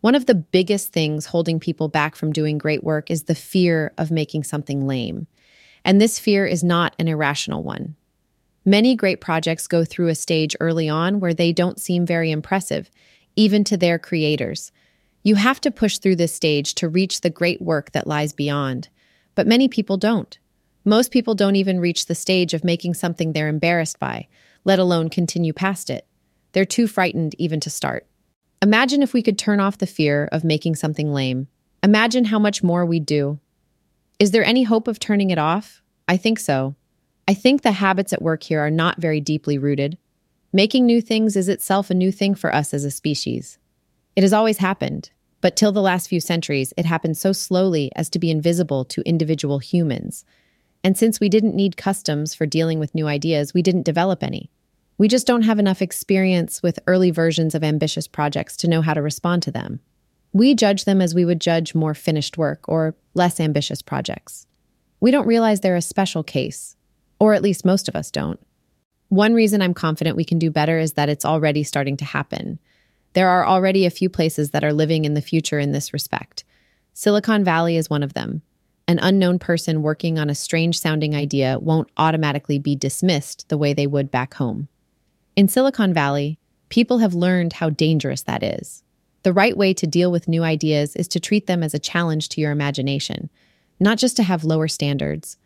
One of the biggest things holding people back from doing great work is the fear of making something lame. And this fear is not an irrational one. Many great projects go through a stage early on where they don't seem very impressive, even to their creators. You have to push through this stage to reach the great work that lies beyond. But many people don't. Most people don't even reach the stage of making something they're embarrassed by, let alone continue past it. They're too frightened even to start. Imagine if we could turn off the fear of making something lame. Imagine how much more we'd do. Is there any hope of turning it off? I think so. I think the habits at work here are not very deeply rooted. Making new things is itself a new thing for us as a species. It has always happened, but till the last few centuries, it happened so slowly as to be invisible to individual humans. And since we didn't need customs for dealing with new ideas, we didn't develop any. We just don't have enough experience with early versions of ambitious projects to know how to respond to them. We judge them as we would judge more finished work or less ambitious projects. We don't realize they're a special case, or at least most of us don't. One reason I'm confident we can do better is that it's already starting to happen. There are already a few places that are living in the future in this respect. Silicon Valley is one of them. An unknown person working on a strange sounding idea won't automatically be dismissed the way they would back home. In Silicon Valley, people have learned how dangerous that is. The right way to deal with new ideas is to treat them as a challenge to your imagination, not just to have lower standards,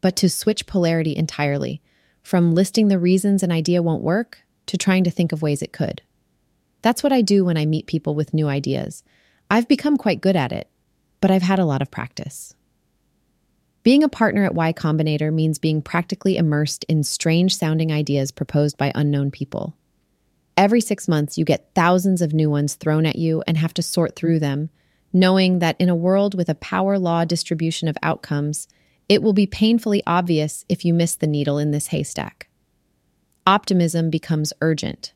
but to switch polarity entirely, from listing the reasons an idea won't work to trying to think of ways it could. That's what I do when I meet people with new ideas. I've become quite good at it, but I've had a lot of practice. Being a partner at Y Combinator means being practically immersed in strange sounding ideas proposed by unknown people. Every six months, you get thousands of new ones thrown at you and have to sort through them, knowing that in a world with a power law distribution of outcomes, it will be painfully obvious if you miss the needle in this haystack. Optimism becomes urgent.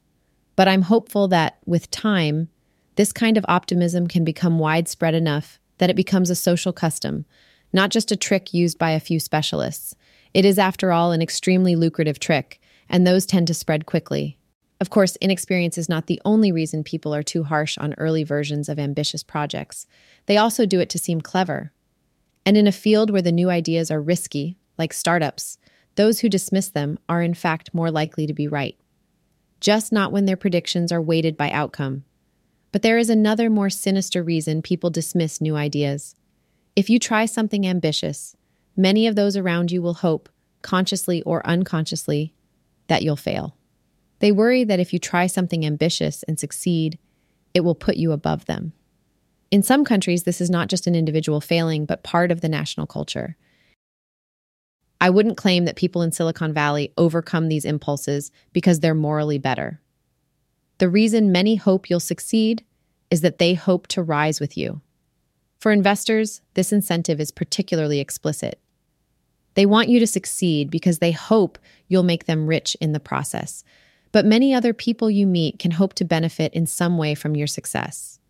But I'm hopeful that with time, this kind of optimism can become widespread enough that it becomes a social custom, not just a trick used by a few specialists. It is, after all, an extremely lucrative trick, and those tend to spread quickly. Of course, inexperience is not the only reason people are too harsh on early versions of ambitious projects. They also do it to seem clever. And in a field where the new ideas are risky, like startups, those who dismiss them are in fact more likely to be right just not when their predictions are weighted by outcome. But there is another more sinister reason people dismiss new ideas. If you try something ambitious, many of those around you will hope, consciously or unconsciously, that you'll fail. They worry that if you try something ambitious and succeed, it will put you above them. In some countries, this is not just an individual failing, but part of the national culture. I wouldn't claim that people in Silicon Valley overcome these impulses because they're morally better. The reason many hope you'll succeed is that they hope to rise with you. For investors, this incentive is particularly explicit. They want you to succeed because they hope you'll make them rich in the process. But many other people you meet can hope to benefit in some way from your success.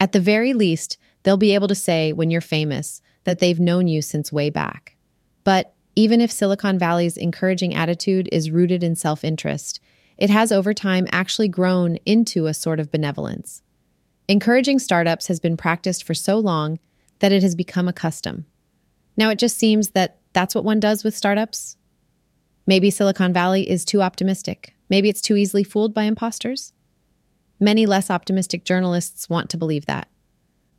At the very least, they'll be able to say when you're famous that they've known you since way back. But even if Silicon Valley's encouraging attitude is rooted in self interest, it has over time actually grown into a sort of benevolence. Encouraging startups has been practiced for so long that it has become a custom. Now it just seems that that's what one does with startups. Maybe Silicon Valley is too optimistic. Maybe it's too easily fooled by imposters. Many less optimistic journalists want to believe that.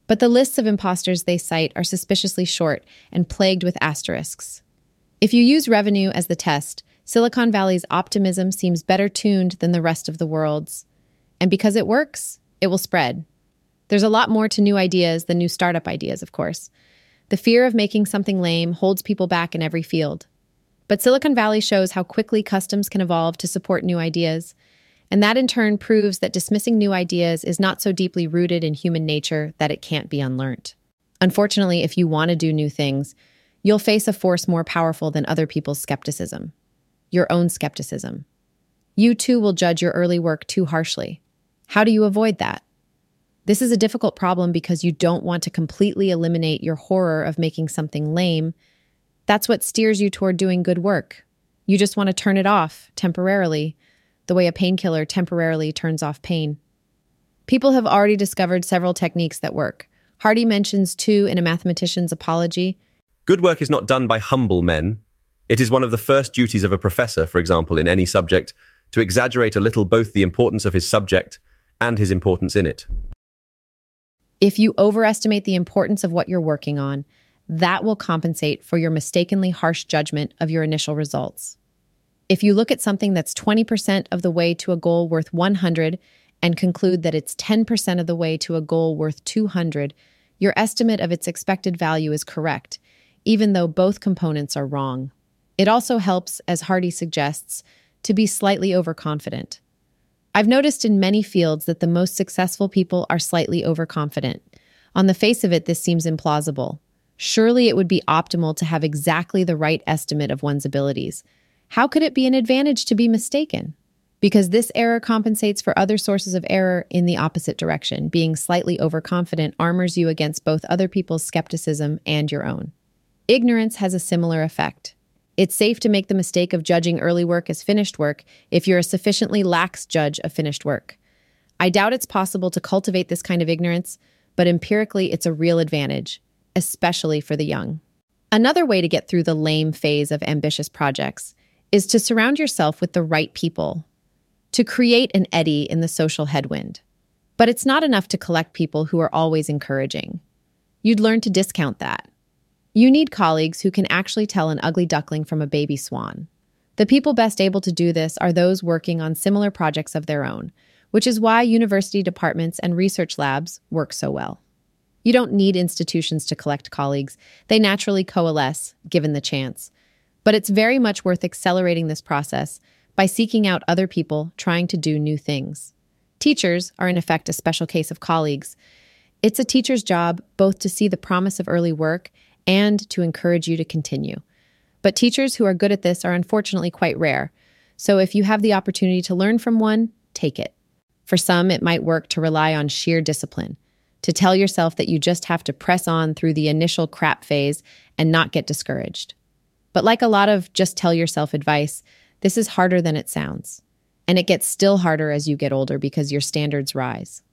But the lists of imposters they cite are suspiciously short and plagued with asterisks. If you use revenue as the test, Silicon Valley's optimism seems better tuned than the rest of the world's. And because it works, it will spread. There's a lot more to new ideas than new startup ideas, of course. The fear of making something lame holds people back in every field. But Silicon Valley shows how quickly customs can evolve to support new ideas. And that in turn proves that dismissing new ideas is not so deeply rooted in human nature that it can't be unlearned. Unfortunately, if you want to do new things, You'll face a force more powerful than other people's skepticism your own skepticism. You too will judge your early work too harshly. How do you avoid that? This is a difficult problem because you don't want to completely eliminate your horror of making something lame. That's what steers you toward doing good work. You just want to turn it off temporarily, the way a painkiller temporarily turns off pain. People have already discovered several techniques that work. Hardy mentions two in A Mathematician's Apology. Good work is not done by humble men. It is one of the first duties of a professor, for example, in any subject, to exaggerate a little both the importance of his subject and his importance in it. If you overestimate the importance of what you're working on, that will compensate for your mistakenly harsh judgment of your initial results. If you look at something that's 20% of the way to a goal worth 100 and conclude that it's 10% of the way to a goal worth 200, your estimate of its expected value is correct, even though both components are wrong. It also helps, as Hardy suggests, to be slightly overconfident. I've noticed in many fields that the most successful people are slightly overconfident. On the face of it, this seems implausible. Surely it would be optimal to have exactly the right estimate of one's abilities. How could it be an advantage to be mistaken? Because this error compensates for other sources of error in the opposite direction. Being slightly overconfident armors you against both other people's skepticism and your own. Ignorance has a similar effect. It's safe to make the mistake of judging early work as finished work if you're a sufficiently lax judge of finished work. I doubt it's possible to cultivate this kind of ignorance, but empirically it's a real advantage especially for the young. Another way to get through the lame phase of ambitious projects is to surround yourself with the right people, to create an eddy in the social headwind. But it's not enough to collect people who are always encouraging. You'd learn to discount that. You need colleagues who can actually tell an ugly duckling from a baby swan. The people best able to do this are those working on similar projects of their own, which is why university departments and research labs work so well. You don't need institutions to collect colleagues, they naturally coalesce, given the chance. But it's very much worth accelerating this process by seeking out other people trying to do new things. Teachers are, in effect, a special case of colleagues. It's a teacher's job both to see the promise of early work and to encourage you to continue. But teachers who are good at this are unfortunately quite rare. So if you have the opportunity to learn from one, take it. For some, it might work to rely on sheer discipline to tell yourself that you just have to press on through the initial crap phase and not get discouraged. But like a lot of just tell yourself advice, this is harder than it sounds. And it gets still harder as you get older because your standards rise.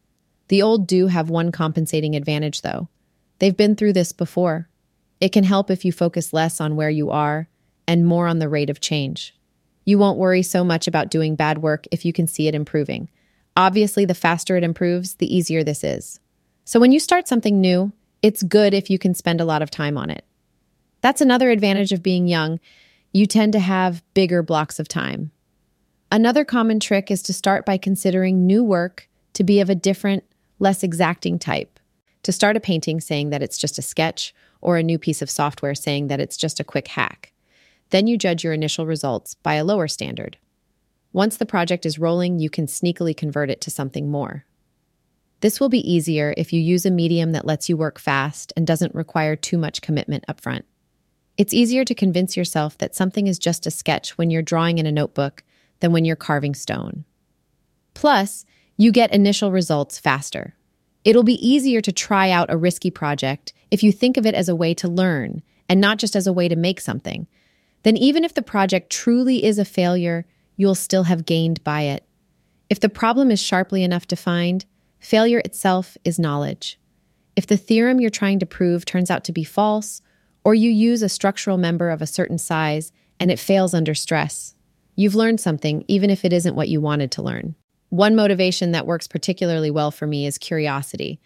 The old do have one compensating advantage, though. They've been through this before. It can help if you focus less on where you are and more on the rate of change. You won't worry so much about doing bad work if you can see it improving. Obviously, the faster it improves, the easier this is. So when you start something new, it's good if you can spend a lot of time on it. That's another advantage of being young. You tend to have bigger blocks of time. Another common trick is to start by considering new work to be of a different, less exacting type. To start a painting saying that it's just a sketch, or a new piece of software saying that it's just a quick hack. Then you judge your initial results by a lower standard. Once the project is rolling, you can sneakily convert it to something more. This will be easier if you use a medium that lets you work fast and doesn't require too much commitment upfront. It's easier to convince yourself that something is just a sketch when you're drawing in a notebook than when you're carving stone. Plus, you get initial results faster. It'll be easier to try out a risky project if you think of it as a way to learn and not just as a way to make something. Then, even if the project truly is a failure, you'll still have gained by it. If the problem is sharply enough defined, Failure itself is knowledge. If the theorem you're trying to prove turns out to be false, or you use a structural member of a certain size and it fails under stress, you've learned something even if it isn't what you wanted to learn. One motivation that works particularly well for me is curiosity.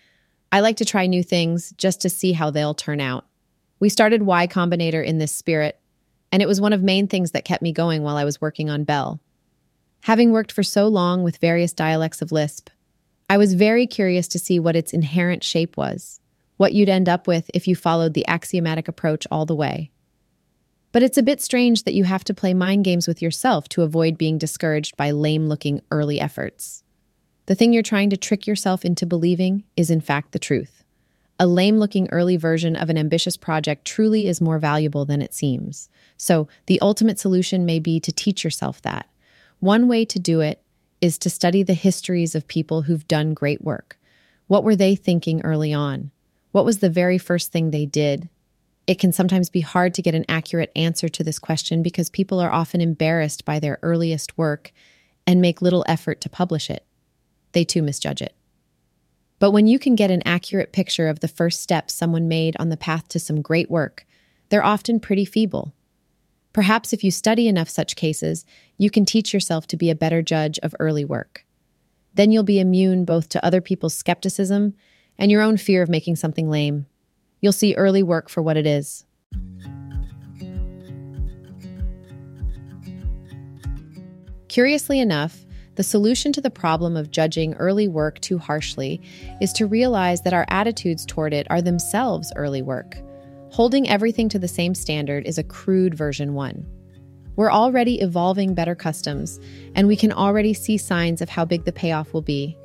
I like to try new things just to see how they'll turn out. We started Y Combinator in this spirit, and it was one of main things that kept me going while I was working on Bel. Having worked for so long with various dialects of Lisp, I was very curious to see what its inherent shape was, what you'd end up with if you followed the axiomatic approach all the way. But it's a bit strange that you have to play mind games with yourself to avoid being discouraged by lame looking early efforts. The thing you're trying to trick yourself into believing is, in fact, the truth. A lame looking early version of an ambitious project truly is more valuable than it seems. So, the ultimate solution may be to teach yourself that. One way to do it is to study the histories of people who've done great work. What were they thinking early on? What was the very first thing they did? It can sometimes be hard to get an accurate answer to this question because people are often embarrassed by their earliest work and make little effort to publish it. They too misjudge it. But when you can get an accurate picture of the first steps someone made on the path to some great work, they're often pretty feeble. Perhaps if you study enough such cases, you can teach yourself to be a better judge of early work. Then you'll be immune both to other people's skepticism and your own fear of making something lame. You'll see early work for what it is. Curiously enough, the solution to the problem of judging early work too harshly is to realize that our attitudes toward it are themselves early work. Holding everything to the same standard is a crude version 1. We're already evolving better customs, and we can already see signs of how big the payoff will be.